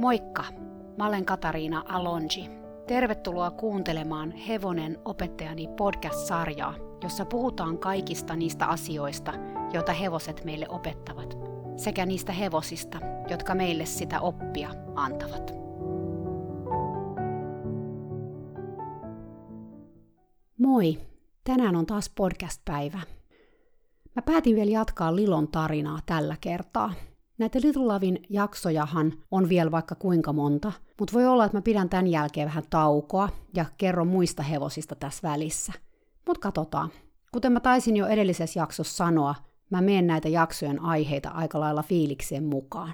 Moikka! Mä olen Katariina Alonji. Tervetuloa kuuntelemaan Hevonen opettajani podcast-sarjaa, jossa puhutaan kaikista niistä asioista, joita hevoset meille opettavat, sekä niistä hevosista, jotka meille sitä oppia antavat. Moi! Tänään on taas podcast-päivä. Mä päätin vielä jatkaa Lilon tarinaa tällä kertaa – Näitä Little Lavin jaksojahan on vielä vaikka kuinka monta, mutta voi olla, että mä pidän tämän jälkeen vähän taukoa ja kerron muista hevosista tässä välissä. Mutta katsotaan. Kuten mä taisin jo edellisessä jaksossa sanoa, mä menen näitä jaksojen aiheita aika lailla fiilikseen mukaan.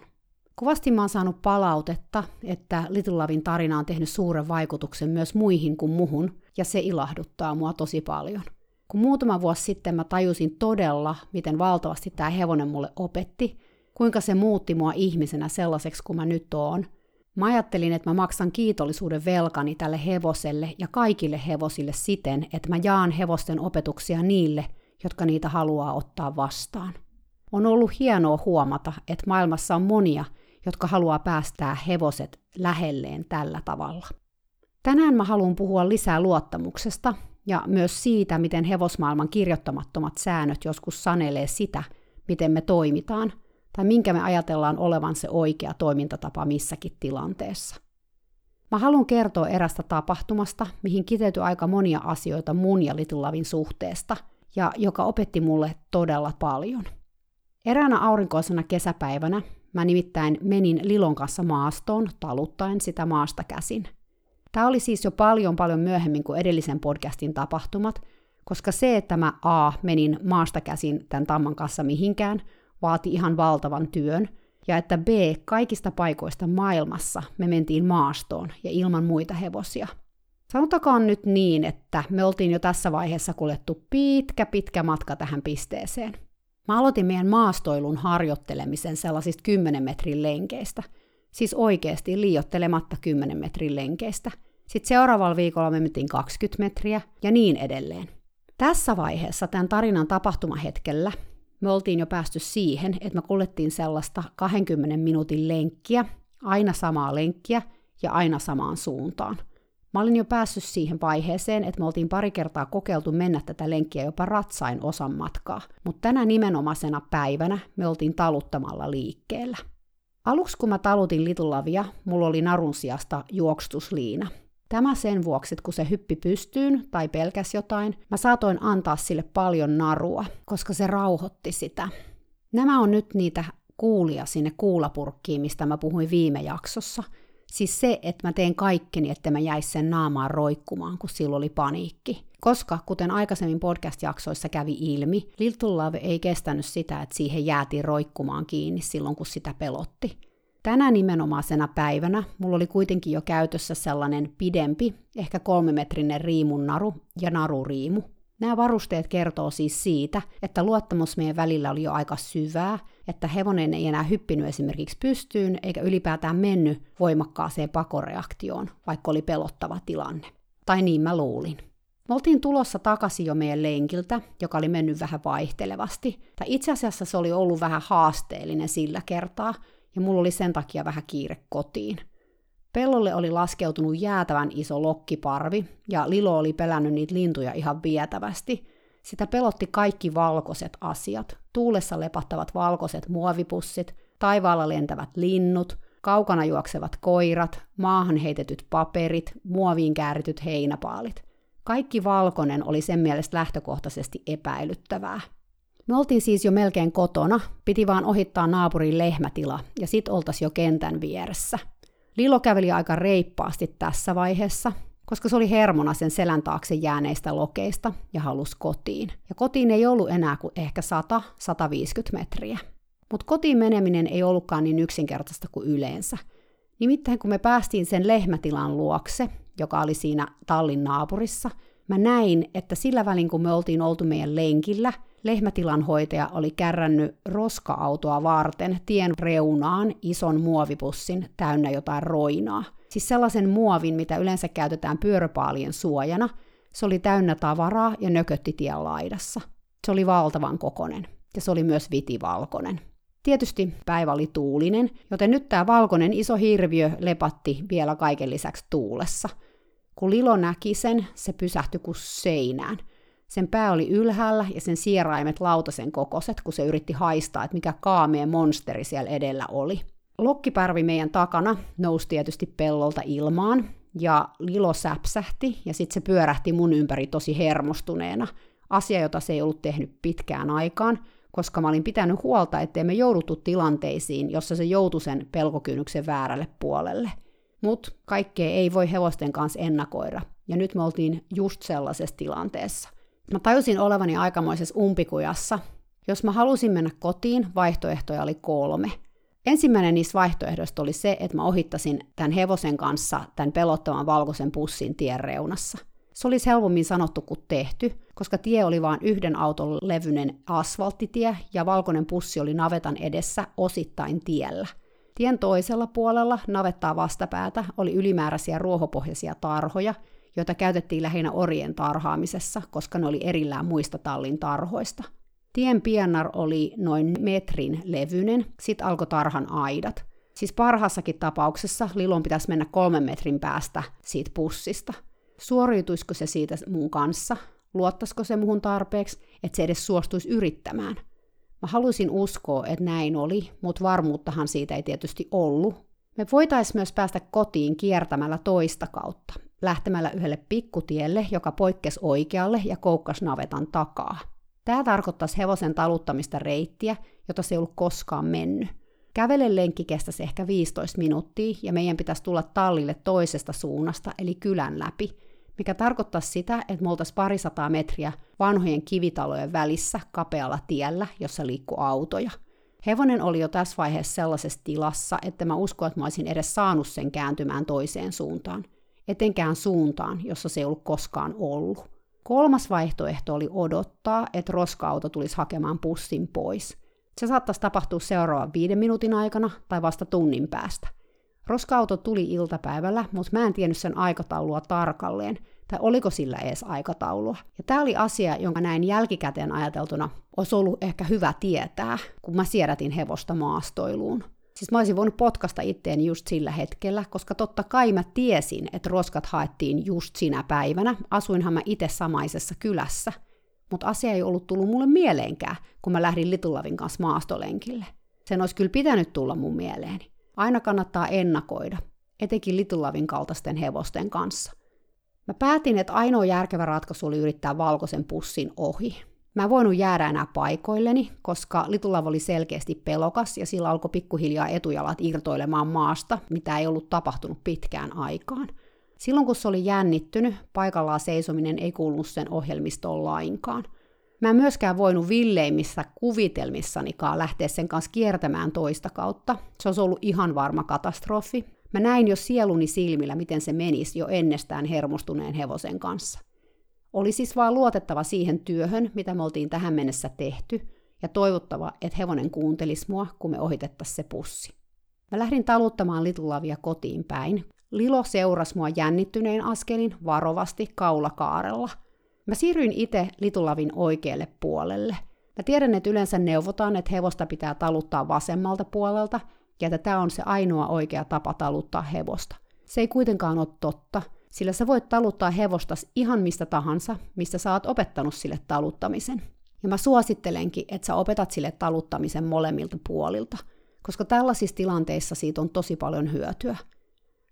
Kovasti mä oon saanut palautetta, että Little Lavin tarina on tehnyt suuren vaikutuksen myös muihin kuin muhun, ja se ilahduttaa mua tosi paljon. Kun muutama vuosi sitten mä tajusin todella, miten valtavasti tämä hevonen mulle opetti, kuinka se muutti mua ihmisenä sellaiseksi kuin mä nyt oon. Mä ajattelin, että mä maksan kiitollisuuden velkani tälle hevoselle ja kaikille hevosille siten, että mä jaan hevosten opetuksia niille, jotka niitä haluaa ottaa vastaan. On ollut hienoa huomata, että maailmassa on monia, jotka haluaa päästää hevoset lähelleen tällä tavalla. Tänään mä haluan puhua lisää luottamuksesta ja myös siitä, miten hevosmaailman kirjoittamattomat säännöt joskus sanelee sitä, miten me toimitaan – tai minkä me ajatellaan olevan se oikea toimintatapa missäkin tilanteessa. Mä haluan kertoa erästä tapahtumasta, mihin kiteytyi aika monia asioita mun ja Litulavin suhteesta, ja joka opetti mulle todella paljon. Eräänä aurinkoisena kesäpäivänä mä nimittäin menin Lilon kanssa maastoon taluttaen sitä maasta käsin. Tämä oli siis jo paljon paljon myöhemmin kuin edellisen podcastin tapahtumat, koska se, että mä A menin maasta käsin tämän tamman kanssa mihinkään, vaati ihan valtavan työn, ja että B, kaikista paikoista maailmassa me mentiin maastoon ja ilman muita hevosia. Sanotakaan nyt niin, että me oltiin jo tässä vaiheessa kuljettu pitkä pitkä matka tähän pisteeseen. Mä aloitin meidän maastoilun harjoittelemisen sellaisista 10 metrin lenkeistä. Siis oikeasti liiottelematta 10 metrin lenkeistä. Sitten seuraavalla viikolla me mentiin 20 metriä ja niin edelleen. Tässä vaiheessa tämän tarinan tapahtumahetkellä me oltiin jo päästy siihen, että me kuljettiin sellaista 20 minuutin lenkkiä, aina samaa lenkkiä ja aina samaan suuntaan. Mä olin jo päässyt siihen vaiheeseen, että me oltiin pari kertaa kokeiltu mennä tätä lenkkiä jopa ratsain osan matkaa, mutta tänä nimenomaisena päivänä me oltiin taluttamalla liikkeellä. Aluksi kun mä talutin litulavia, mulla oli narun sijasta juoksutusliina, Tämä sen vuoksi, että kun se hyppi pystyyn tai pelkäs jotain, mä saatoin antaa sille paljon narua, koska se rauhoitti sitä. Nämä on nyt niitä kuulia sinne kuulapurkkiin, mistä mä puhuin viime jaksossa. Siis se, että mä teen kaikkeni, että mä jäisi sen naamaan roikkumaan, kun silloin oli paniikki. Koska, kuten aikaisemmin podcast-jaksoissa kävi ilmi, Little Love ei kestänyt sitä, että siihen jäätiin roikkumaan kiinni silloin, kun sitä pelotti. Tänä nimenomaisena päivänä mulla oli kuitenkin jo käytössä sellainen pidempi, ehkä kolmimetrinen riimun naru ja naruriimu. Nämä varusteet kertoo siis siitä, että luottamus meidän välillä oli jo aika syvää, että hevonen ei enää hyppinyt esimerkiksi pystyyn eikä ylipäätään mennyt voimakkaaseen pakoreaktioon, vaikka oli pelottava tilanne. Tai niin mä luulin. Me oltiin tulossa takaisin jo meidän lenkiltä, joka oli mennyt vähän vaihtelevasti. Tai itse asiassa se oli ollut vähän haasteellinen sillä kertaa, ja mulla oli sen takia vähän kiire kotiin. Pellolle oli laskeutunut jäätävän iso lokkiparvi, ja Lilo oli pelännyt niitä lintuja ihan vietävästi. Sitä pelotti kaikki valkoiset asiat, tuulessa lepattavat valkoiset muovipussit, taivaalla lentävät linnut, kaukana juoksevat koirat, maahan heitetyt paperit, muoviin käärityt heinäpaalit. Kaikki valkoinen oli sen mielestä lähtökohtaisesti epäilyttävää. Me oltiin siis jo melkein kotona, piti vaan ohittaa naapurin lehmätila ja sit oltas jo kentän vieressä. Lilo käveli aika reippaasti tässä vaiheessa, koska se oli hermona sen selän taakse jääneistä lokeista ja halus kotiin. Ja kotiin ei ollut enää kuin ehkä 100-150 metriä. Mutta kotiin meneminen ei ollutkaan niin yksinkertaista kuin yleensä. Nimittäin kun me päästiin sen lehmätilan luokse, joka oli siinä tallin naapurissa, mä näin, että sillä välin kun me oltiin oltu meidän lenkillä – Lehmätilanhoitaja oli kärrännyt roska-autoa varten tien reunaan ison muovipussin täynnä jotain roinaa. Siis sellaisen muovin, mitä yleensä käytetään pyöräpaalien suojana. Se oli täynnä tavaraa ja nökötti tien laidassa. Se oli valtavan kokonen ja se oli myös vitivalkoinen. Tietysti päivä oli tuulinen, joten nyt tämä valkoinen iso hirviö lepatti vielä kaiken lisäksi tuulessa. Kun Lilo näki sen, se pysähtyi kuin seinään. Sen pää oli ylhäällä ja sen sieraimet lautasen kokoiset, kun se yritti haistaa, että mikä kaameen monsteri siellä edellä oli. Lokkiparvi meidän takana nousi tietysti pellolta ilmaan, ja Lilo säpsähti, ja sitten se pyörähti mun ympäri tosi hermostuneena. Asia, jota se ei ollut tehnyt pitkään aikaan, koska mä olin pitänyt huolta, ettei me jouduttu tilanteisiin, jossa se joutui sen pelkokynnyksen väärälle puolelle. Mut kaikkea ei voi hevosten kanssa ennakoida, ja nyt me oltiin just sellaisessa tilanteessa. Mä tajusin olevani aikamoisessa umpikujassa. Jos mä halusin mennä kotiin, vaihtoehtoja oli kolme – Ensimmäinen niistä vaihtoehdoista oli se, että mä ohittasin tämän hevosen kanssa tämän pelottavan valkoisen pussin tien reunassa. Se olisi helpommin sanottu kuin tehty, koska tie oli vain yhden auton levyinen asfalttitie ja valkoinen pussi oli navetan edessä osittain tiellä. Tien toisella puolella navettaa vastapäätä oli ylimääräisiä ruohopohjaisia tarhoja, joita käytettiin lähinnä orien tarhaamisessa, koska ne oli erillään muista tallin tarhoista – Tien piennar oli noin metrin levyinen, sitten alkoi tarhan aidat. Siis parhaassakin tapauksessa Lilon pitäisi mennä kolmen metrin päästä siitä pussista. Suoriutuisiko se siitä mun kanssa? Luottaisiko se muhun tarpeeksi, että se edes suostuisi yrittämään? Mä halusin uskoa, että näin oli, mutta varmuuttahan siitä ei tietysti ollut. Me voitaisiin myös päästä kotiin kiertämällä toista kautta, lähtemällä yhdelle pikkutielle, joka poikkesi oikealle ja koukkasi navetan takaa. Tämä tarkoittaisi hevosen taluttamista reittiä, jota se ei ollut koskaan mennyt. Kävelen lenkki kestäisi ehkä 15 minuuttia ja meidän pitäisi tulla tallille toisesta suunnasta, eli kylän läpi, mikä tarkoittaa sitä, että me oltaisiin parisataa metriä vanhojen kivitalojen välissä kapealla tiellä, jossa liikkuu autoja. Hevonen oli jo tässä vaiheessa sellaisessa tilassa, että mä uskon, että mä olisin edes saanut sen kääntymään toiseen suuntaan. Etenkään suuntaan, jossa se ei ollut koskaan ollut. Kolmas vaihtoehto oli odottaa, että roska-auto tulisi hakemaan pussin pois. Se saattaisi tapahtua seuraavan viiden minuutin aikana tai vasta tunnin päästä. Roska-auto tuli iltapäivällä, mutta mä en tiennyt sen aikataulua tarkalleen, tai oliko sillä edes aikataulua. Ja tämä oli asia, jonka näin jälkikäteen ajateltuna olisi ollut ehkä hyvä tietää, kun mä siedätin hevosta maastoiluun. Siis mä olisin voinut potkasta itteen just sillä hetkellä, koska totta kai mä tiesin, että roskat haettiin just sinä päivänä. Asuinhan mä itse samaisessa kylässä. Mutta asia ei ollut tullut mulle mieleenkään, kun mä lähdin Litulavin kanssa maastolenkille. Sen olisi kyllä pitänyt tulla mun mieleeni. Aina kannattaa ennakoida, etenkin Litulavin kaltaisten hevosten kanssa. Mä päätin, että ainoa järkevä ratkaisu oli yrittää valkoisen pussin ohi. Mä en voinut jäädä enää paikoilleni, koska Litulav oli selkeästi pelokas ja sillä alkoi pikkuhiljaa etujalat irtoilemaan maasta, mitä ei ollut tapahtunut pitkään aikaan. Silloin kun se oli jännittynyt, paikallaan seisominen ei kuulunut sen ohjelmistoon lainkaan. Mä en myöskään voinut villeimmissä kuvitelmissanikaan lähteä sen kanssa kiertämään toista kautta. Se olisi ollut ihan varma katastrofi. Mä näin jo sieluni silmillä, miten se menisi jo ennestään hermostuneen hevosen kanssa. Oli siis vaan luotettava siihen työhön, mitä me oltiin tähän mennessä tehty, ja toivottava, että hevonen kuuntelisi mua, kun me ohitettaisiin se pussi. Mä lähdin taluttamaan Litulavia kotiin päin. Lilo seurasi mua jännittyneen askelin varovasti kaulakaarella. Mä siirryin itse Litulavin oikealle puolelle. Mä tiedän, että yleensä neuvotaan, että hevosta pitää taluttaa vasemmalta puolelta, ja että tämä on se ainoa oikea tapa taluttaa hevosta. Se ei kuitenkaan ole totta – sillä sä voit taluttaa hevostas ihan mistä tahansa, mistä sä oot opettanut sille taluttamisen. Ja mä suosittelenkin, että sä opetat sille taluttamisen molemmilta puolilta, koska tällaisissa tilanteissa siitä on tosi paljon hyötyä.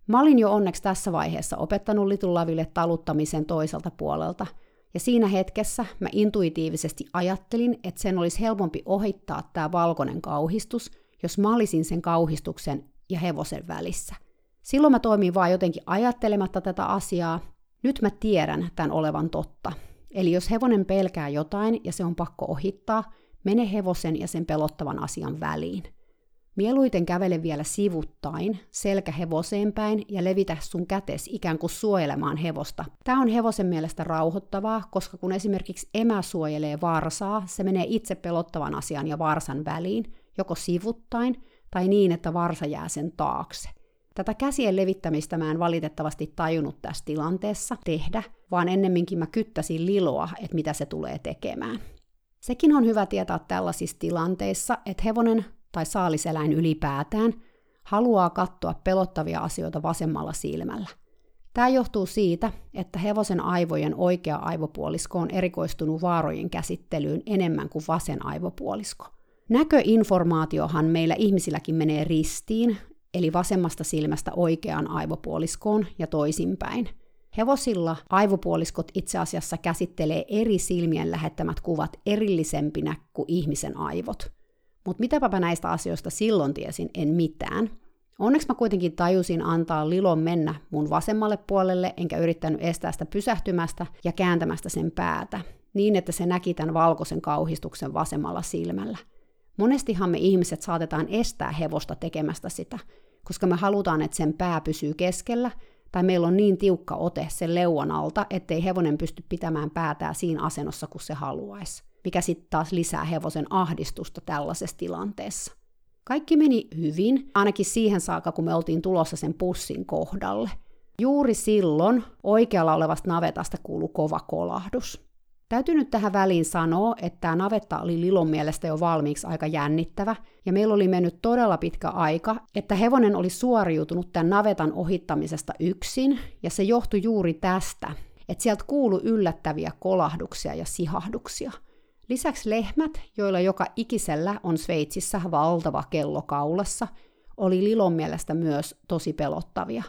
Mä olin jo onneksi tässä vaiheessa opettanut Laville taluttamisen toiselta puolelta, ja siinä hetkessä mä intuitiivisesti ajattelin, että sen olisi helpompi ohittaa tämä valkoinen kauhistus, jos mä olisin sen kauhistuksen ja hevosen välissä. Silloin mä toimin vaan jotenkin ajattelematta tätä asiaa. Nyt mä tiedän tämän olevan totta. Eli jos hevonen pelkää jotain ja se on pakko ohittaa, mene hevosen ja sen pelottavan asian väliin. Mieluiten kävele vielä sivuttain, selkä hevoseen päin ja levitä sun kätes ikään kuin suojelemaan hevosta. Tämä on hevosen mielestä rauhoittavaa, koska kun esimerkiksi emä suojelee varsaa, se menee itse pelottavan asian ja varsan väliin, joko sivuttain tai niin, että varsa jää sen taakse – Tätä käsien levittämistä mä en valitettavasti tajunnut tässä tilanteessa tehdä, vaan ennemminkin mä kyttäsin liloa, että mitä se tulee tekemään. Sekin on hyvä tietää tällaisissa tilanteissa, että hevonen tai saaliseläin ylipäätään, haluaa katsoa pelottavia asioita vasemmalla silmällä. Tämä johtuu siitä, että hevosen aivojen oikea aivopuolisko on erikoistunut vaarojen käsittelyyn enemmän kuin vasen aivopuolisko. Näköinformaatiohan meillä ihmisilläkin menee ristiin, eli vasemmasta silmästä oikeaan aivopuoliskoon ja toisinpäin. Hevosilla aivopuoliskot itse asiassa käsittelee eri silmien lähettämät kuvat erillisempinä kuin ihmisen aivot. Mutta mitäpä näistä asioista silloin tiesin, en mitään. Onneksi mä kuitenkin tajusin antaa Lilon mennä mun vasemmalle puolelle, enkä yrittänyt estää sitä pysähtymästä ja kääntämästä sen päätä, niin että se näki tämän valkoisen kauhistuksen vasemmalla silmällä. Monestihan me ihmiset saatetaan estää hevosta tekemästä sitä, koska me halutaan, että sen pää pysyy keskellä, tai meillä on niin tiukka ote sen leuan alta, ettei hevonen pysty pitämään päätään siinä asennossa, kun se haluaisi, mikä sitten taas lisää hevosen ahdistusta tällaisessa tilanteessa. Kaikki meni hyvin, ainakin siihen saakka, kun me oltiin tulossa sen pussin kohdalle. Juuri silloin oikealla olevasta navetasta kuului kova kolahdus. Täytyy nyt tähän väliin sanoa, että tämä navetta oli Lilon mielestä jo valmiiksi aika jännittävä, ja meillä oli mennyt todella pitkä aika, että hevonen oli suoriutunut tämän navetan ohittamisesta yksin, ja se johtui juuri tästä, että sieltä kuului yllättäviä kolahduksia ja sihahduksia. Lisäksi lehmät, joilla joka ikisellä on Sveitsissä valtava kello kaulassa, oli Lilon mielestä myös tosi pelottavia.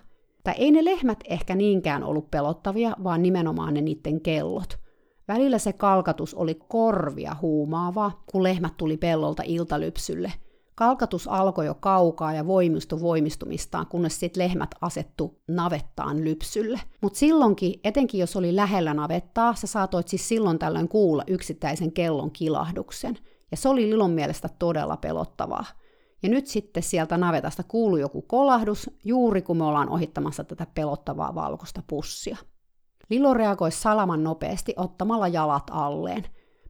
Tai ei ne lehmät ehkä niinkään ollut pelottavia, vaan nimenomaan ne niiden kellot – Välillä se kalkatus oli korvia huumaavaa, kun lehmät tuli pellolta iltalypsylle. Kalkatus alkoi jo kaukaa ja voimistui voimistumistaan, kunnes sitten lehmät asettu navettaan lypsylle. Mutta silloinkin, etenkin jos oli lähellä navettaa, sä saatoit siis silloin tällöin kuulla yksittäisen kellon kilahduksen. Ja se oli Lilon mielestä todella pelottavaa. Ja nyt sitten sieltä navetasta kuului joku kolahdus, juuri kun me ollaan ohittamassa tätä pelottavaa valkoista pussia. Lilo reagoi salaman nopeasti ottamalla jalat alleen.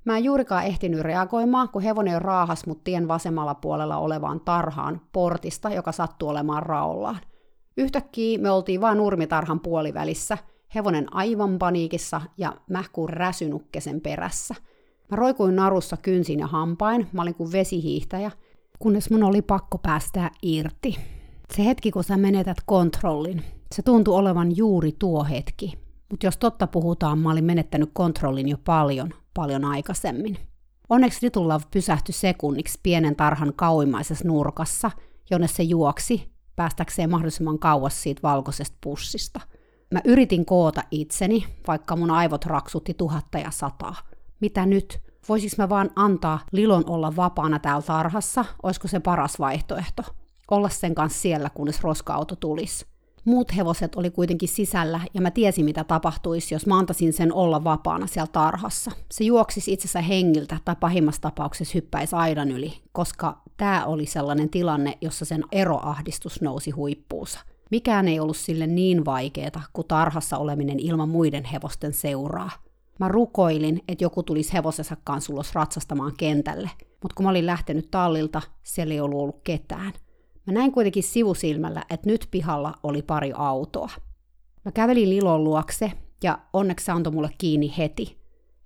Mä en juurikaan ehtinyt reagoimaan, kun hevonen raahas mut tien vasemmalla puolella olevaan tarhaan portista, joka sattui olemaan raollaan. Yhtäkkiä me oltiin vain nurmitarhan puolivälissä, hevonen aivan paniikissa ja mähkuun räsynukkesen perässä. Mä roikuin narussa kynsin ja hampain, mä olin kuin vesihiihtäjä, kunnes mun oli pakko päästää irti. Se hetki, kun sä menetät kontrollin, se tuntui olevan juuri tuo hetki, mutta jos totta puhutaan, mä olin menettänyt kontrollin jo paljon, paljon aikaisemmin. Onneksi Ritulla pysähtyi sekunniksi pienen tarhan kauimmaisessa nurkassa, jonne se juoksi, päästäkseen mahdollisimman kauas siitä valkoisesta pussista. Mä yritin koota itseni, vaikka mun aivot raksutti tuhatta ja sataa. Mitä nyt? Voisiks mä vaan antaa Lilon olla vapaana täällä tarhassa? Olisiko se paras vaihtoehto? Olla sen kanssa siellä, kunnes roska-auto tulisi. Muut hevoset oli kuitenkin sisällä ja mä tiesin mitä tapahtuisi, jos mä antaisin sen olla vapaana siellä tarhassa. Se juoksisi itsensä hengiltä tai pahimmassa tapauksessa hyppäisi aidan yli, koska tämä oli sellainen tilanne, jossa sen eroahdistus nousi huippuunsa. Mikään ei ollut sille niin vaikeeta kuin tarhassa oleminen ilman muiden hevosten seuraa. Mä rukoilin, että joku tulisi hevosensa kanssa ulos ratsastamaan kentälle, mutta kun mä olin lähtenyt tallilta, siellä ei ollut ollut ketään. Mä näin kuitenkin sivusilmällä, että nyt pihalla oli pari autoa. Mä kävelin Lilon luokse ja onneksi se antoi mulle kiinni heti.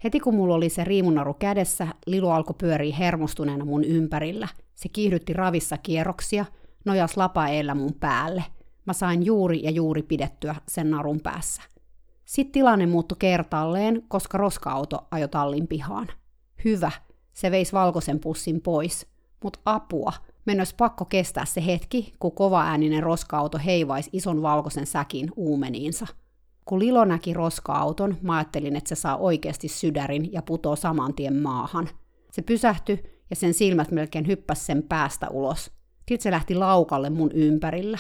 Heti kun mulla oli se riimunaru kädessä, Lilo alkoi pyöriä hermostuneena mun ympärillä. Se kiihdytti ravissa kierroksia, nojas lapaeellä mun päälle. Mä sain juuri ja juuri pidettyä sen narun päässä. Sitten tilanne muuttui kertalleen, koska roska-auto ajoi tallin pihaan. Hyvä, se veisi valkoisen pussin pois. Mut apua, meidän olisi pakko kestää se hetki, kun kova-ääninen roska-auto heivaisi ison valkoisen säkin uumeniinsa. Kun Lilo näki roska-auton, mä ajattelin, että se saa oikeasti sydärin ja putoo saman tien maahan. Se pysähtyi ja sen silmät melkein hyppäsi sen päästä ulos. Sitten se lähti laukalle mun ympärillä.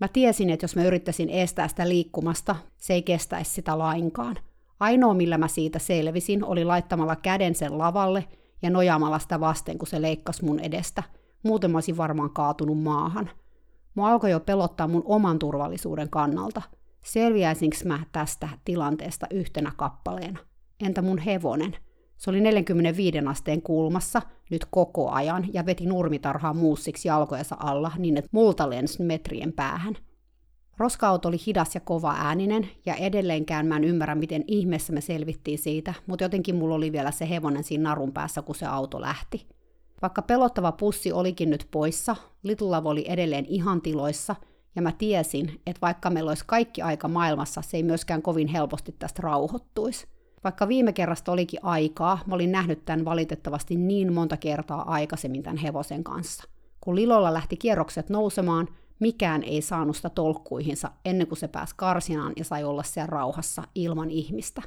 Mä tiesin, että jos mä yrittäisin estää sitä liikkumasta, se ei kestäisi sitä lainkaan. Ainoa, millä mä siitä selvisin, oli laittamalla käden sen lavalle ja nojaamalla sitä vasten, kun se leikkasi mun edestä – Muuten mä olisin varmaan kaatunut maahan. Mua alkoi jo pelottaa mun oman turvallisuuden kannalta. Selviäisinkö mä tästä tilanteesta yhtenä kappaleena? Entä mun hevonen? Se oli 45 asteen kulmassa nyt koko ajan ja veti nurmitarhaa muussiksi jalkojensa alla niin, että multa lensi metrien päähän. Roska-auto oli hidas ja kova ääninen, ja edelleenkään mä en ymmärrä, miten ihmeessä me selvittiin siitä, mutta jotenkin mulla oli vielä se hevonen siinä narun päässä, kun se auto lähti. Vaikka pelottava pussi olikin nyt poissa, Little Love oli edelleen ihan tiloissa, ja mä tiesin, että vaikka meillä olisi kaikki aika maailmassa, se ei myöskään kovin helposti tästä rauhoittuisi. Vaikka viime kerrasta olikin aikaa, mä olin nähnyt tämän valitettavasti niin monta kertaa aikaisemmin tämän hevosen kanssa. Kun Lilolla lähti kierrokset nousemaan, mikään ei saanut sitä tolkkuihinsa ennen kuin se pääsi karsinaan ja sai olla siellä rauhassa ilman ihmistä.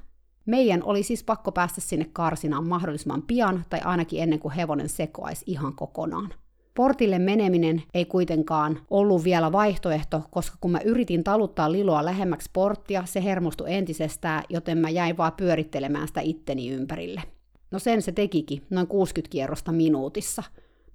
Meidän oli siis pakko päästä sinne karsinaan mahdollisimman pian tai ainakin ennen kuin hevonen sekoaisi ihan kokonaan. Portille meneminen ei kuitenkaan ollut vielä vaihtoehto, koska kun mä yritin taluttaa Liloa lähemmäksi porttia, se hermostui entisestään, joten mä jäin vaan pyörittelemään sitä itteni ympärille. No sen se tekikin, noin 60 kierrosta minuutissa.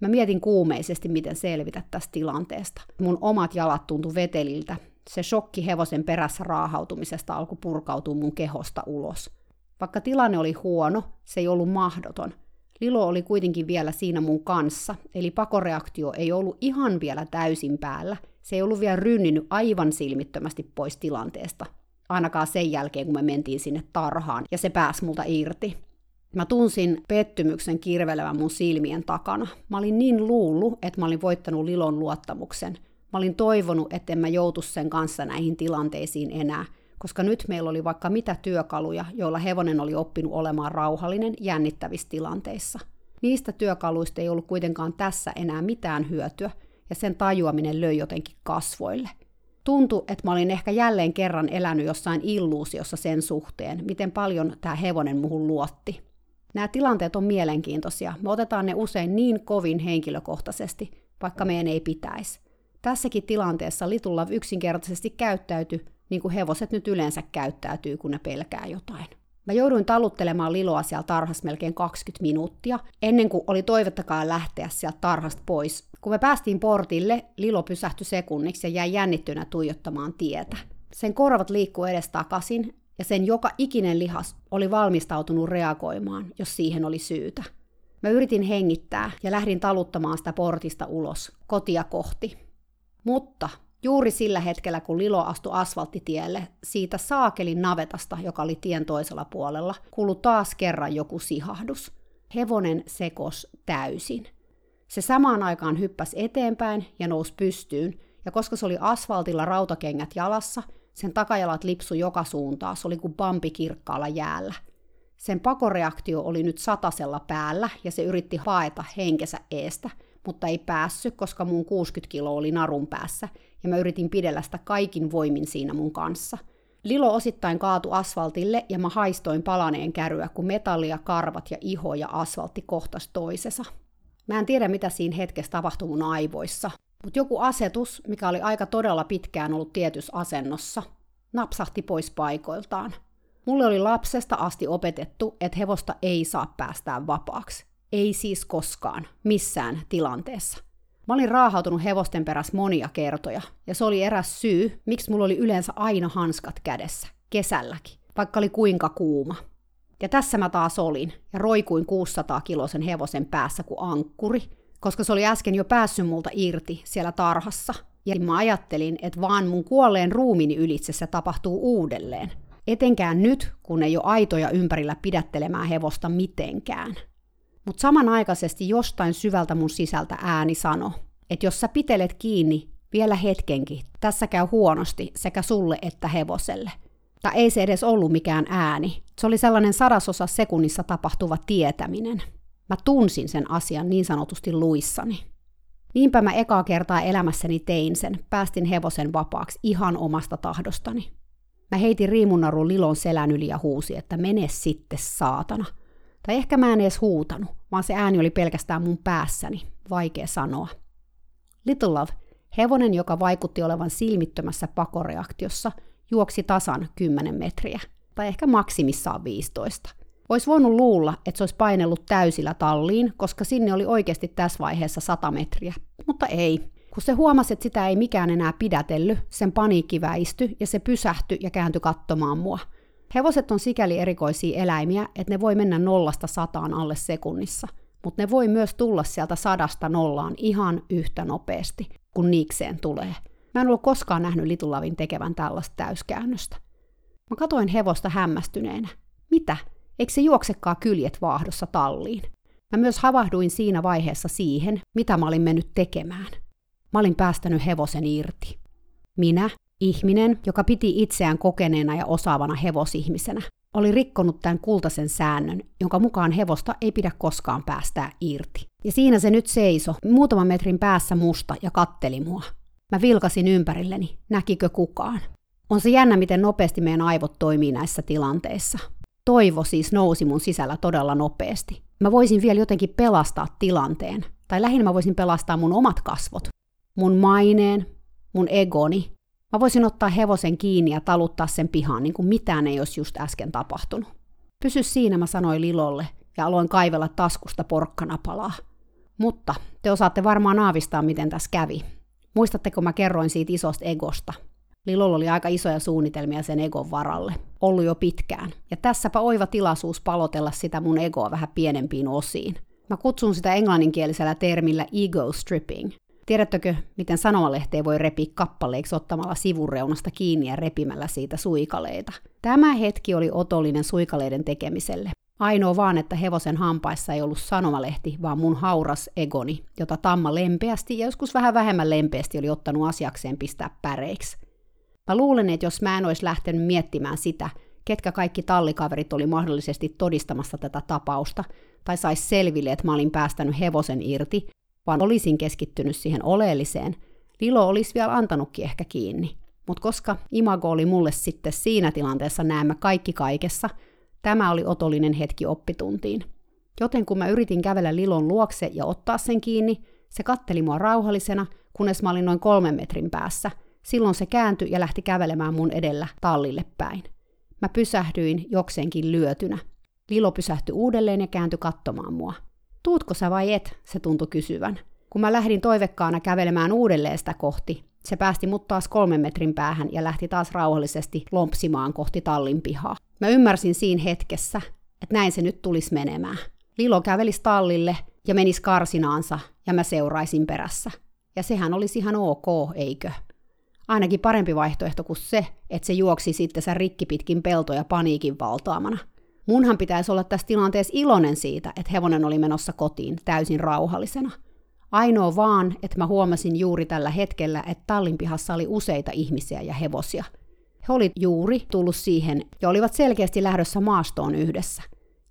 Mä mietin kuumeisesti, miten selvitä tästä tilanteesta. Mun omat jalat tuntu veteliltä. Se shokki hevosen perässä raahautumisesta alkoi purkautua mun kehosta ulos. Vaikka tilanne oli huono, se ei ollut mahdoton. Lilo oli kuitenkin vielä siinä mun kanssa, eli pakoreaktio ei ollut ihan vielä täysin päällä. Se ei ollut vielä rynninyt aivan silmittömästi pois tilanteesta. Ainakaan sen jälkeen, kun me mentiin sinne tarhaan, ja se pääsi multa irti. Mä tunsin pettymyksen kirvelevän mun silmien takana. Mä olin niin luullut, että mä olin voittanut Lilon luottamuksen. Mä olin toivonut, että en mä joutu sen kanssa näihin tilanteisiin enää – koska nyt meillä oli vaikka mitä työkaluja, joilla hevonen oli oppinut olemaan rauhallinen jännittävissä tilanteissa. Niistä työkaluista ei ollut kuitenkaan tässä enää mitään hyötyä, ja sen tajuaminen löi jotenkin kasvoille. Tuntui, että mä olin ehkä jälleen kerran elänyt jossain illuusiossa sen suhteen, miten paljon tämä hevonen muhun luotti. Nämä tilanteet on mielenkiintoisia. Me otetaan ne usein niin kovin henkilökohtaisesti, vaikka meidän ei pitäisi. Tässäkin tilanteessa Litulla yksinkertaisesti käyttäytyi niin kuin hevoset nyt yleensä käyttäytyy, kun ne pelkää jotain. Mä jouduin taluttelemaan Liloa siellä tarhassa melkein 20 minuuttia, ennen kuin oli toivottakaan lähteä sieltä tarhasta pois. Kun me päästiin portille, Lilo pysähtyi sekunniksi ja jäi jännittynä tuijottamaan tietä. Sen korvat liikkuu edestakaisin, ja sen joka ikinen lihas oli valmistautunut reagoimaan, jos siihen oli syytä. Mä yritin hengittää ja lähdin taluttamaan sitä portista ulos, kotia kohti. Mutta Juuri sillä hetkellä, kun Lilo astui asfalttitielle, siitä saakelin navetasta, joka oli tien toisella puolella, kuului taas kerran joku sihahdus. Hevonen sekos täysin. Se samaan aikaan hyppäsi eteenpäin ja nousi pystyyn, ja koska se oli asfaltilla rautakengät jalassa, sen takajalat lipsu joka suuntaan, se oli kuin bambi kirkkaalla jäällä. Sen pakoreaktio oli nyt satasella päällä, ja se yritti haeta henkensä eestä, mutta ei päässyt, koska mun 60 kiloa oli narun päässä, ja mä yritin pidellä sitä kaikin voimin siinä mun kanssa. Lilo osittain kaatu asfaltille ja mä haistoin palaneen käryä, kun metallia, karvat ja iho ja asfaltti kohtas toisessa. Mä en tiedä, mitä siinä hetkessä tapahtui mun aivoissa, mutta joku asetus, mikä oli aika todella pitkään ollut tietyssä asennossa, napsahti pois paikoiltaan. Mulle oli lapsesta asti opetettu, että hevosta ei saa päästää vapaaksi. Ei siis koskaan, missään tilanteessa. Mä olin raahautunut hevosten perässä monia kertoja, ja se oli eräs syy, miksi mulla oli yleensä aina hanskat kädessä, kesälläkin, vaikka oli kuinka kuuma. Ja tässä mä taas olin, ja roikuin 600 kilosen hevosen päässä kuin ankkuri, koska se oli äsken jo päässyt multa irti siellä tarhassa. Ja mä ajattelin, että vaan mun kuolleen ruumini ylitse se tapahtuu uudelleen. Etenkään nyt, kun ei ole aitoja ympärillä pidättelemään hevosta mitenkään. Mutta samanaikaisesti jostain syvältä mun sisältä ääni sano, että jos sä pitelet kiinni vielä hetkenkin, tässä käy huonosti sekä sulle että hevoselle. Tai ei se edes ollut mikään ääni. Se oli sellainen sadasosa sekunnissa tapahtuva tietäminen. Mä tunsin sen asian niin sanotusti luissani. Niinpä mä ekaa kertaa elämässäni tein sen, päästin hevosen vapaaksi ihan omasta tahdostani. Mä heitin riimunarun Lilon selän yli ja huusi, että mene sitten saatana – tai ehkä mä en edes huutanut, vaan se ääni oli pelkästään mun päässäni, vaikea sanoa. Little Love, hevonen, joka vaikutti olevan silmittömässä pakoreaktiossa, juoksi tasan 10 metriä, tai ehkä maksimissaan 15. Olisi voinut luulla, että se olisi painellut täysillä talliin, koska sinne oli oikeasti tässä vaiheessa 100 metriä, mutta ei. Kun se huomasi, että sitä ei mikään enää pidätellyt, sen paniikki väistyi ja se pysähtyi ja kääntyi katsomaan mua – Hevoset on sikäli erikoisia eläimiä, että ne voi mennä nollasta sataan alle sekunnissa, mutta ne voi myös tulla sieltä sadasta nollaan ihan yhtä nopeasti, kun niikseen tulee. Mä en ollut koskaan nähnyt Litulavin tekevän tällaista täyskäännöstä. Mä katoin hevosta hämmästyneenä. Mitä? Eikö se juoksekaan kyljet vaahdossa talliin? Mä myös havahduin siinä vaiheessa siihen, mitä mä olin mennyt tekemään. Mä olin päästänyt hevosen irti. Minä, ihminen, joka piti itseään kokeneena ja osaavana hevosihmisenä, oli rikkonut tämän kultaisen säännön, jonka mukaan hevosta ei pidä koskaan päästää irti. Ja siinä se nyt seiso, muutaman metrin päässä musta ja katteli mua. Mä vilkasin ympärilleni, näkikö kukaan. On se jännä, miten nopeasti meidän aivot toimii näissä tilanteissa. Toivo siis nousi mun sisällä todella nopeasti. Mä voisin vielä jotenkin pelastaa tilanteen, tai lähinnä mä voisin pelastaa mun omat kasvot, mun maineen, mun egoni. Mä voisin ottaa hevosen kiinni ja taluttaa sen pihaan, niin kuin mitään ei olisi just äsken tapahtunut. Pysy siinä, mä sanoin Lilolle, ja aloin kaivella taskusta porkkanapalaa. Mutta te osaatte varmaan aavistaa, miten tässä kävi. Muistatteko mä kerroin siitä isosta egosta? Lilolla oli aika isoja suunnitelmia sen egon varalle. Ollut jo pitkään. Ja tässäpä oiva tilaisuus palotella sitä mun egoa vähän pienempiin osiin. Mä kutsun sitä englanninkielisellä termillä ego stripping. Tiedättekö, miten sanomalehteen voi repiä kappaleiksi ottamalla sivureunasta kiinni ja repimällä siitä suikaleita? Tämä hetki oli otollinen suikaleiden tekemiselle. Ainoa vaan, että hevosen hampaissa ei ollut sanomalehti, vaan mun hauras egoni, jota Tamma lempeästi ja joskus vähän vähemmän lempeästi oli ottanut asiakseen pistää päreiksi. Mä luulen, että jos mä en olisi lähtenyt miettimään sitä, ketkä kaikki tallikaverit oli mahdollisesti todistamassa tätä tapausta, tai sais selville, että mä olin päästänyt hevosen irti, vaan olisin keskittynyt siihen oleelliseen, Lilo olisi vielä antanutkin ehkä kiinni. Mutta koska imago oli mulle sitten siinä tilanteessa näemme kaikki kaikessa, tämä oli otollinen hetki oppituntiin. Joten kun mä yritin kävellä Lilon luokse ja ottaa sen kiinni, se katteli mua rauhallisena, kunnes mä olin noin kolmen metrin päässä – Silloin se kääntyi ja lähti kävelemään mun edellä tallille päin. Mä pysähdyin jokseenkin lyötynä. Lilo pysähtyi uudelleen ja kääntyi katsomaan mua. Tuutko sä vai et, se tuntui kysyvän. Kun mä lähdin toivekkaana kävelemään uudelleen sitä kohti, se päästi mut taas kolmen metrin päähän ja lähti taas rauhallisesti lompsimaan kohti tallin pihaa. Mä ymmärsin siinä hetkessä, että näin se nyt tulisi menemään. Lilo kävelisi tallille ja menisi karsinaansa ja mä seuraisin perässä. Ja sehän olisi ihan ok, eikö? Ainakin parempi vaihtoehto kuin se, että se juoksi sitten sen rikki pitkin peltoja paniikin valtaamana. Munhan pitäisi olla tässä tilanteessa iloinen siitä, että hevonen oli menossa kotiin täysin rauhallisena. Ainoa vaan, että mä huomasin juuri tällä hetkellä, että tallin pihassa oli useita ihmisiä ja hevosia. He oli juuri tullut siihen ja olivat selkeästi lähdössä maastoon yhdessä.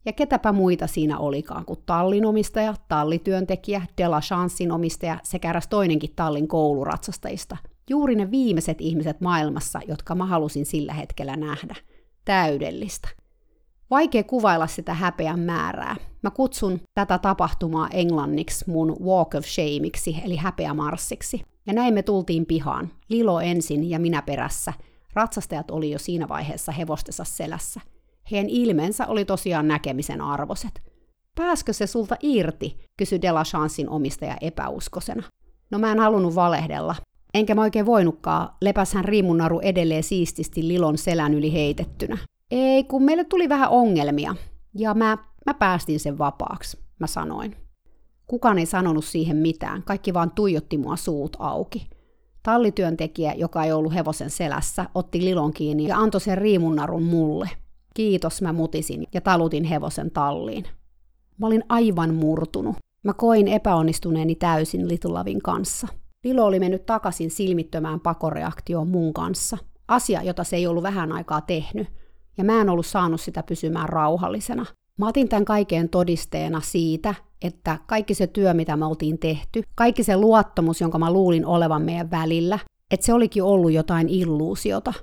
Ja ketäpä muita siinä olikaan kuin tallin omistaja, tallityöntekijä, Dela Chancein omistaja sekä eräs toinenkin tallin kouluratsastajista – Juuri ne viimeiset ihmiset maailmassa, jotka mä halusin sillä hetkellä nähdä. Täydellistä. Vaikea kuvailla sitä häpeän määrää. Mä kutsun tätä tapahtumaa englanniksi mun Walk of Shameiksi, eli häpeämarssiksi. Ja näin me tultiin pihaan. Lilo ensin ja minä perässä. Ratsastajat oli jo siinä vaiheessa hevostensa selässä. Heidän ilmeensä oli tosiaan näkemisen arvoset. Pääskö se sulta irti, kysyi Chancein omistaja epäuskosena. No mä en halunnut valehdella, Enkä mä oikein voinutkaan, lepäshän riimunnaru edelleen siististi Lilon selän yli heitettynä. Ei, kun meille tuli vähän ongelmia. Ja mä, mä päästin sen vapaaksi, mä sanoin. Kukaan ei sanonut siihen mitään, kaikki vaan tuijotti mua suut auki. Tallityöntekijä, joka ei ollut hevosen selässä, otti Lilon kiinni ja antoi sen riimunnarun mulle. Kiitos, mä mutisin ja talutin hevosen talliin. Mä olin aivan murtunut. Mä koin epäonnistuneeni täysin Litulavin kanssa – Lilo oli mennyt takaisin silmittömään pakoreaktioon mun kanssa. Asia, jota se ei ollut vähän aikaa tehnyt. Ja mä en ollut saanut sitä pysymään rauhallisena. Mä otin tämän kaiken todisteena siitä, että kaikki se työ, mitä me oltiin tehty, kaikki se luottamus, jonka mä luulin olevan meidän välillä, että se olikin ollut jotain illuusiota.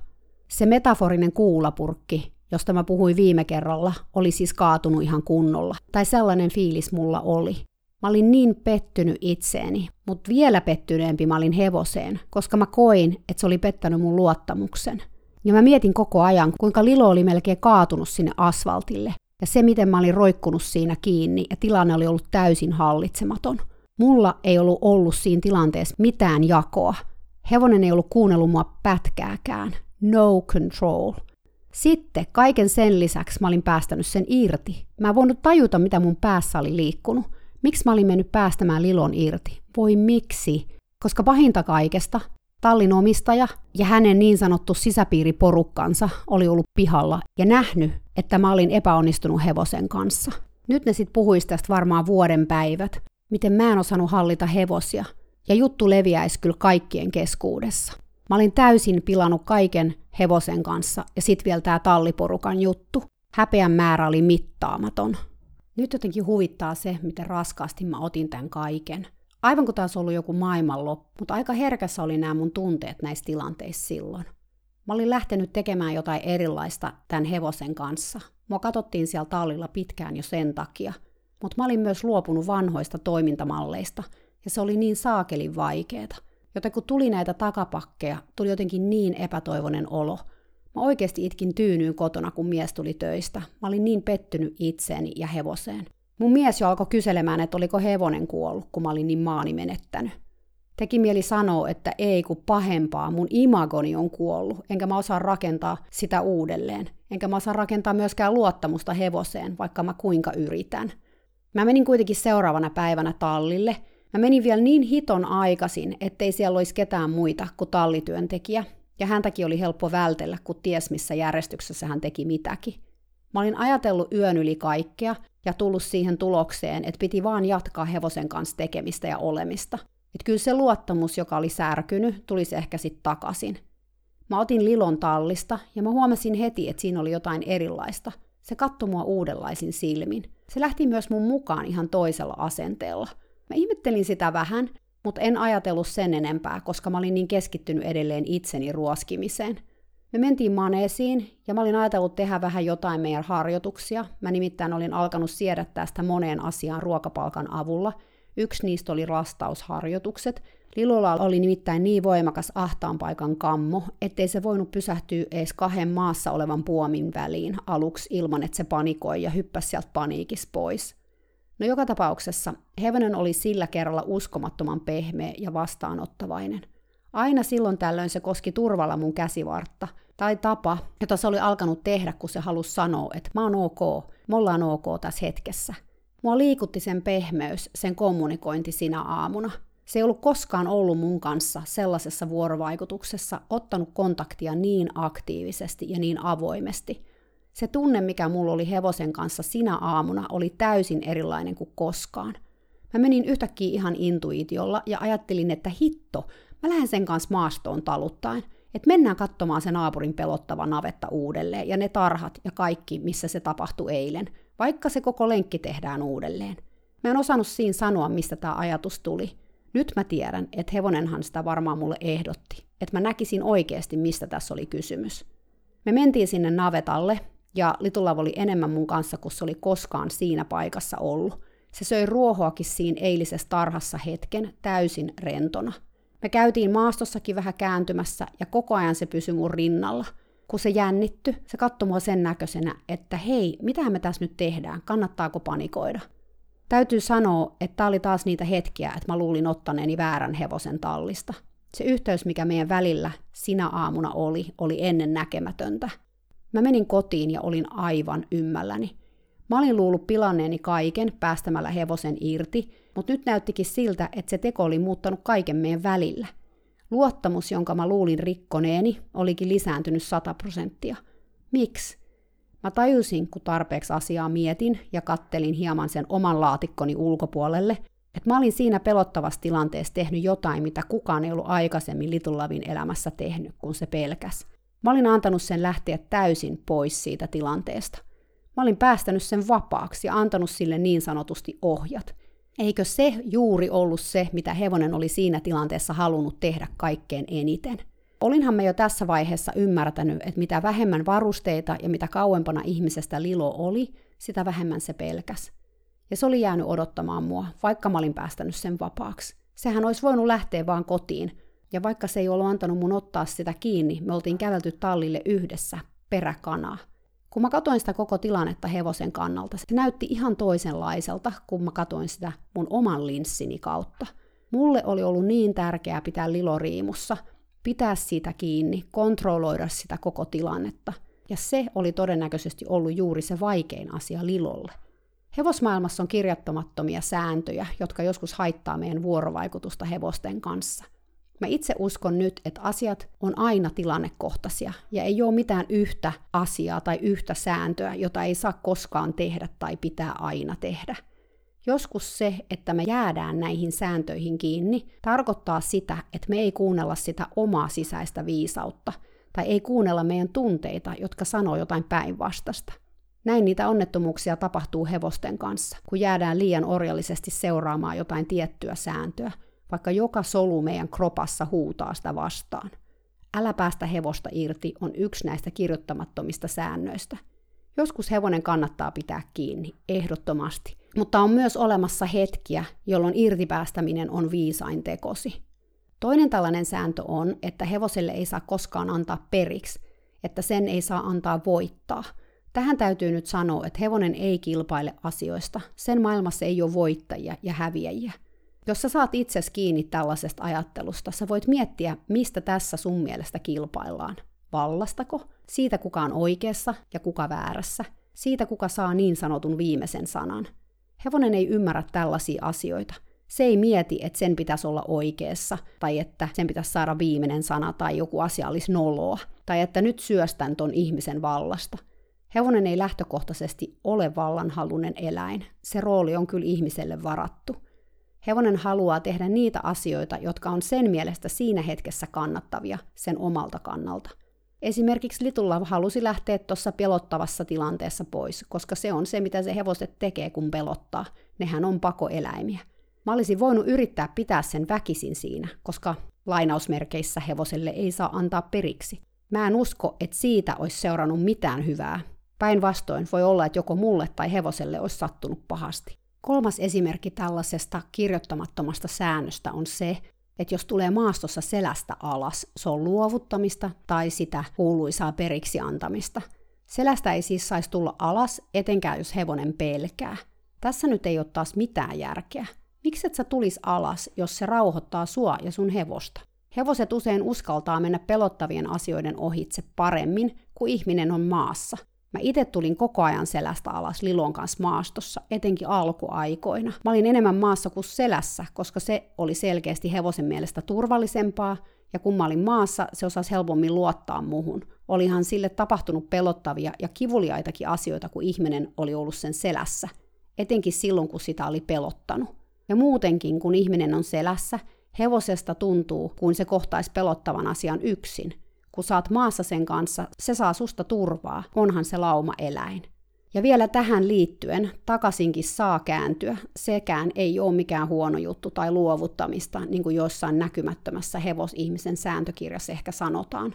Se metaforinen kuulapurkki, josta mä puhuin viime kerralla, oli siis kaatunut ihan kunnolla. Tai sellainen fiilis mulla oli. Mä olin niin pettynyt itseeni, mutta vielä pettyneempi mä olin hevoseen, koska mä koin, että se oli pettänyt mun luottamuksen. Ja mä mietin koko ajan, kuinka Lilo oli melkein kaatunut sinne asfaltille. Ja se, miten mä olin roikkunut siinä kiinni, ja tilanne oli ollut täysin hallitsematon. Mulla ei ollut ollut siinä tilanteessa mitään jakoa. Hevonen ei ollut kuunnellut mua pätkääkään. No control. Sitten kaiken sen lisäksi mä olin päästänyt sen irti. Mä en voinut tajuta, mitä mun päässä oli liikkunut. Miksi mä olin mennyt päästämään Lilon irti? Voi miksi? Koska pahinta kaikesta, tallin omistaja ja hänen niin sanottu sisäpiiriporukkansa oli ollut pihalla ja nähnyt, että mä olin epäonnistunut hevosen kanssa. Nyt ne sit puhuis tästä varmaan vuoden päivät, miten mä en osannut hallita hevosia, ja juttu leviäisi kyllä kaikkien keskuudessa. Mä olin täysin pilannut kaiken hevosen kanssa, ja sit vielä tää talliporukan juttu. Häpeän määrä oli mittaamaton. Nyt jotenkin huvittaa se, miten raskaasti mä otin tämän kaiken. Aivan kuin taas ollut joku maailmanloppu, mutta aika herkässä oli nämä mun tunteet näissä tilanteissa silloin. Mä olin lähtenyt tekemään jotain erilaista tämän hevosen kanssa. Mua katsottiin siellä tallilla pitkään jo sen takia. Mutta mä olin myös luopunut vanhoista toimintamalleista, ja se oli niin saakelin vaikeeta. Joten kun tuli näitä takapakkeja, tuli jotenkin niin epätoivoinen olo. Mä oikeasti itkin tyynyyn kotona, kun mies tuli töistä. Mä olin niin pettynyt itseeni ja hevoseen. Mun mies jo alkoi kyselemään, että oliko hevonen kuollut, kun mä olin niin maani menettänyt. Teki mieli sanoa, että ei kun pahempaa, mun imagoni on kuollut, enkä mä osaa rakentaa sitä uudelleen. Enkä mä osaa rakentaa myöskään luottamusta hevoseen, vaikka mä kuinka yritän. Mä menin kuitenkin seuraavana päivänä tallille. Mä menin vielä niin hiton aikaisin, ettei siellä olisi ketään muita kuin tallityöntekijä. Ja häntäkin oli helppo vältellä, kun ties missä järjestyksessä hän teki mitäkin. Mä olin ajatellut yön yli kaikkea ja tullut siihen tulokseen, että piti vaan jatkaa hevosen kanssa tekemistä ja olemista. Että kyllä se luottamus, joka oli särkynyt, tulisi ehkä sitten takaisin. Mä otin Lilon tallista ja mä huomasin heti, että siinä oli jotain erilaista. Se katsoi mua uudenlaisin silmin. Se lähti myös mun mukaan ihan toisella asenteella. Mä ihmettelin sitä vähän, mutta en ajatellut sen enempää, koska mä olin niin keskittynyt edelleen itseni ruoskimiseen. Me mentiin maneesiin ja mä olin ajatellut tehdä vähän jotain meidän harjoituksia. Mä nimittäin olin alkanut siedättää sitä moneen asiaan ruokapalkan avulla. Yksi niistä oli rastausharjoitukset. Lilolla oli nimittäin niin voimakas ahtaan paikan kammo, ettei se voinut pysähtyä edes kahden maassa olevan puomin väliin aluksi ilman, että se panikoi ja hyppäsi sieltä paniikis pois. No joka tapauksessa hevonen oli sillä kerralla uskomattoman pehmeä ja vastaanottavainen – Aina silloin tällöin se koski turvalla mun käsivartta, tai tapa, jota se oli alkanut tehdä, kun se halusi sanoa, että mä oon ok, me ollaan ok tässä hetkessä. Mua liikutti sen pehmeys, sen kommunikointi sinä aamuna. Se ei ollut koskaan ollut mun kanssa sellaisessa vuorovaikutuksessa, ottanut kontaktia niin aktiivisesti ja niin avoimesti. Se tunne, mikä mulla oli hevosen kanssa sinä aamuna, oli täysin erilainen kuin koskaan. Mä menin yhtäkkiä ihan intuitiolla ja ajattelin, että hitto, Mä lähden sen kanssa maastoon taluttaen, että mennään katsomaan se naapurin pelottava navetta uudelleen ja ne tarhat ja kaikki, missä se tapahtui eilen, vaikka se koko lenkki tehdään uudelleen. Mä en osannut siinä sanoa, mistä tämä ajatus tuli. Nyt mä tiedän, että hevonenhan sitä varmaan mulle ehdotti, että mä näkisin oikeasti, mistä tässä oli kysymys. Me mentiin sinne navetalle, ja Litulla oli enemmän mun kanssa kuin se oli koskaan siinä paikassa ollut. Se söi ruohoakin siinä eilisessä tarhassa hetken täysin rentona – me käytiin maastossakin vähän kääntymässä ja koko ajan se pysyi mun rinnalla. Kun se jännitty, se katsoi mua sen näköisenä, että hei, mitä me tässä nyt tehdään, kannattaako panikoida? Täytyy sanoa, että tämä oli taas niitä hetkiä, että mä luulin ottaneeni väärän hevosen tallista. Se yhteys, mikä meidän välillä sinä aamuna oli, oli ennen näkemätöntä. Mä menin kotiin ja olin aivan ymmälläni. Mä olin luullut pilanneeni kaiken päästämällä hevosen irti, mutta nyt näyttikin siltä, että se teko oli muuttanut kaiken meidän välillä. Luottamus, jonka mä luulin rikkoneeni, olikin lisääntynyt 100 prosenttia. Miksi? Mä tajusin, kun tarpeeksi asiaa mietin ja kattelin hieman sen oman laatikkoni ulkopuolelle, että mä olin siinä pelottavassa tilanteessa tehnyt jotain, mitä kukaan ei ollut aikaisemmin Litullavin elämässä tehnyt, kun se pelkäs. Mä olin antanut sen lähteä täysin pois siitä tilanteesta. Mä olin päästänyt sen vapaaksi ja antanut sille niin sanotusti ohjat. Eikö se juuri ollut se, mitä hevonen oli siinä tilanteessa halunnut tehdä kaikkein eniten? Olinhan me jo tässä vaiheessa ymmärtänyt, että mitä vähemmän varusteita ja mitä kauempana ihmisestä Lilo oli, sitä vähemmän se pelkäs. Ja se oli jäänyt odottamaan mua, vaikka mä olin päästänyt sen vapaaksi. Sehän olisi voinut lähteä vaan kotiin, ja vaikka se ei ollut antanut mun ottaa sitä kiinni, me oltiin kävelty tallille yhdessä, peräkanaa. Kun mä katoin sitä koko tilannetta hevosen kannalta, se näytti ihan toisenlaiselta, kun mä katoin sitä mun oman linssini kautta. Mulle oli ollut niin tärkeää pitää liloriimussa, pitää siitä kiinni, kontrolloida sitä koko tilannetta. Ja se oli todennäköisesti ollut juuri se vaikein asia Lilolle. Hevosmaailmassa on kirjattomattomia sääntöjä, jotka joskus haittaa meidän vuorovaikutusta hevosten kanssa. Mä itse uskon nyt, että asiat on aina tilannekohtaisia ja ei ole mitään yhtä asiaa tai yhtä sääntöä, jota ei saa koskaan tehdä tai pitää aina tehdä. Joskus se, että me jäädään näihin sääntöihin kiinni, tarkoittaa sitä, että me ei kuunnella sitä omaa sisäistä viisautta tai ei kuunnella meidän tunteita, jotka sanoo jotain päinvastasta. Näin niitä onnettomuuksia tapahtuu hevosten kanssa, kun jäädään liian orjallisesti seuraamaan jotain tiettyä sääntöä, vaikka joka solu meidän kropassa huutaa sitä vastaan. Älä päästä hevosta irti on yksi näistä kirjoittamattomista säännöistä. Joskus hevonen kannattaa pitää kiinni, ehdottomasti, mutta on myös olemassa hetkiä, jolloin irtipäästäminen on viisain tekosi. Toinen tällainen sääntö on, että hevoselle ei saa koskaan antaa periksi, että sen ei saa antaa voittaa. Tähän täytyy nyt sanoa, että hevonen ei kilpaile asioista. Sen maailmassa ei ole voittajia ja häviäjiä. Jos sä saat itses kiinni tällaisesta ajattelusta, sä voit miettiä, mistä tässä sun mielestä kilpaillaan. Vallastako? Siitä, kuka on oikeassa ja kuka väärässä. Siitä, kuka saa niin sanotun viimeisen sanan. Hevonen ei ymmärrä tällaisia asioita. Se ei mieti, että sen pitäisi olla oikeassa, tai että sen pitäisi saada viimeinen sana, tai joku asia olisi noloa, tai että nyt syöstän ton ihmisen vallasta. Hevonen ei lähtökohtaisesti ole vallanhalunen eläin. Se rooli on kyllä ihmiselle varattu. Hevonen haluaa tehdä niitä asioita, jotka on sen mielestä siinä hetkessä kannattavia sen omalta kannalta. Esimerkiksi Litulla halusi lähteä tuossa pelottavassa tilanteessa pois, koska se on se, mitä se hevoset tekee, kun pelottaa. Nehän on pakoeläimiä. Mä olisin voinut yrittää pitää sen väkisin siinä, koska lainausmerkeissä hevoselle ei saa antaa periksi. Mä en usko, että siitä olisi seurannut mitään hyvää. Päinvastoin voi olla, että joko mulle tai hevoselle olisi sattunut pahasti. Kolmas esimerkki tällaisesta kirjoittamattomasta säännöstä on se, että jos tulee maastossa selästä alas, se on luovuttamista tai sitä kuuluisaa periksi antamista. Selästä ei siis saisi tulla alas, etenkään jos hevonen pelkää. Tässä nyt ei ole taas mitään järkeä. Miksi et sä tulis alas, jos se rauhoittaa sua ja sun hevosta? Hevoset usein uskaltaa mennä pelottavien asioiden ohitse paremmin kuin ihminen on maassa. Mä itse tulin koko ajan selästä alas Lilon kanssa maastossa, etenkin alkuaikoina. Mä olin enemmän maassa kuin selässä, koska se oli selkeästi hevosen mielestä turvallisempaa, ja kun mä olin maassa, se osasi helpommin luottaa muhun. Olihan sille tapahtunut pelottavia ja kivuliaitakin asioita, kun ihminen oli ollut sen selässä, etenkin silloin, kun sitä oli pelottanut. Ja muutenkin, kun ihminen on selässä, hevosesta tuntuu, kuin se kohtaisi pelottavan asian yksin – kun saat maassa sen kanssa, se saa susta turvaa, onhan se lauma eläin. Ja vielä tähän liittyen, takaisinkin saa kääntyä. Sekään ei ole mikään huono juttu tai luovuttamista, niin kuin jossain näkymättömässä hevosihmisen sääntökirjassa ehkä sanotaan.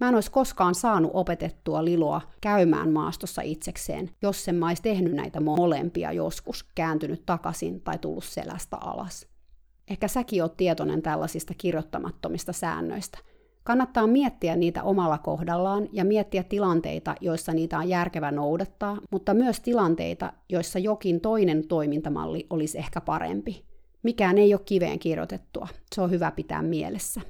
Mä en olisi koskaan saanut opetettua Liloa käymään maastossa itsekseen, jos sen mä olisi tehnyt näitä molempia joskus, kääntynyt takaisin tai tullut selästä alas. Ehkä säkin oot tietoinen tällaisista kirjoittamattomista säännöistä – Kannattaa miettiä niitä omalla kohdallaan ja miettiä tilanteita, joissa niitä on järkevä noudattaa, mutta myös tilanteita, joissa jokin toinen toimintamalli olisi ehkä parempi. Mikään ei ole kiveen kirjoitettua, se on hyvä pitää mielessä.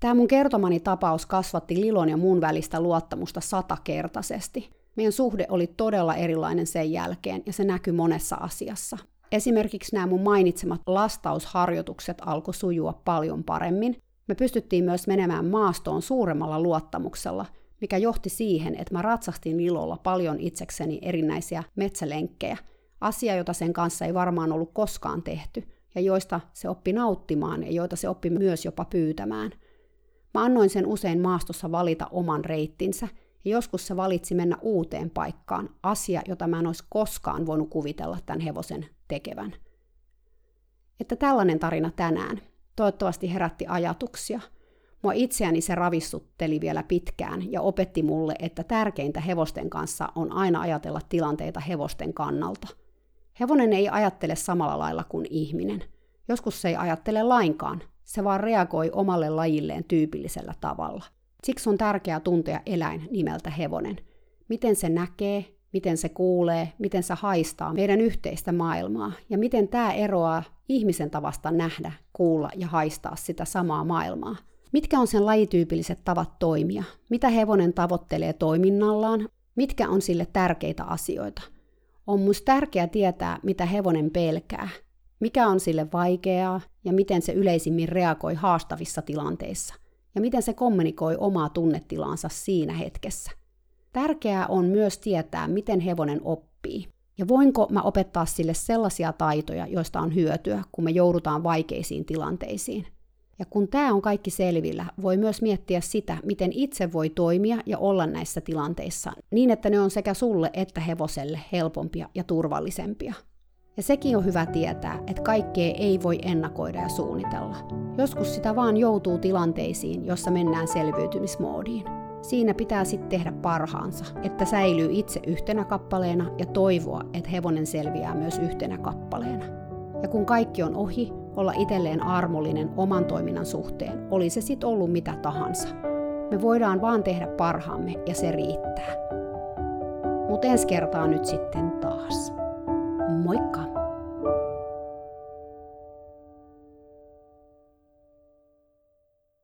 Tämä mun kertomani tapaus kasvatti Lilon ja mun välistä luottamusta satakertaisesti. Meidän suhde oli todella erilainen sen jälkeen ja se näkyi monessa asiassa. Esimerkiksi nämä mun mainitsemat lastausharjoitukset alkoi sujua paljon paremmin, me pystyttiin myös menemään maastoon suuremmalla luottamuksella, mikä johti siihen, että mä ratsastin ilolla paljon itsekseni erinäisiä metsälenkkejä, asia, jota sen kanssa ei varmaan ollut koskaan tehty, ja joista se oppi nauttimaan ja joita se oppi myös jopa pyytämään. Mä annoin sen usein maastossa valita oman reittinsä, ja joskus se valitsi mennä uuteen paikkaan, asia, jota mä en olisi koskaan voinut kuvitella tämän hevosen tekevän. Että tällainen tarina tänään. Toivottavasti herätti ajatuksia. Mua itseäni se ravistutteli vielä pitkään ja opetti mulle, että tärkeintä hevosten kanssa on aina ajatella tilanteita hevosten kannalta. Hevonen ei ajattele samalla lailla kuin ihminen. Joskus se ei ajattele lainkaan, se vaan reagoi omalle lajilleen tyypillisellä tavalla. Siksi on tärkeää tuntea eläin nimeltä hevonen. Miten se näkee, miten se kuulee, miten se haistaa meidän yhteistä maailmaa ja miten tämä eroaa ihmisen tavasta nähdä, kuulla ja haistaa sitä samaa maailmaa. Mitkä on sen lajityypilliset tavat toimia? Mitä hevonen tavoittelee toiminnallaan? Mitkä on sille tärkeitä asioita? On myös tärkeää tietää, mitä hevonen pelkää. mikä on sille vaikeaa ja miten se yleisimmin reagoi haastavissa tilanteissa ja miten se kommunikoi omaa tunnetilaansa siinä hetkessä. Tärkeää on myös tietää, miten hevonen oppii. Ja voinko mä opettaa sille sellaisia taitoja, joista on hyötyä, kun me joudutaan vaikeisiin tilanteisiin. Ja kun tämä on kaikki selvillä, voi myös miettiä sitä, miten itse voi toimia ja olla näissä tilanteissa, niin että ne on sekä sulle että hevoselle helpompia ja turvallisempia. Ja sekin on hyvä tietää, että kaikkea ei voi ennakoida ja suunnitella. Joskus sitä vaan joutuu tilanteisiin, jossa mennään selviytymismoodiin. Siinä pitää sitten tehdä parhaansa, että säilyy itse yhtenä kappaleena ja toivoa, että hevonen selviää myös yhtenä kappaleena. Ja kun kaikki on ohi, olla itselleen armollinen oman toiminnan suhteen, oli se sitten ollut mitä tahansa. Me voidaan vaan tehdä parhaamme ja se riittää. Mutta ensi kertaa nyt sitten taas. Moikka!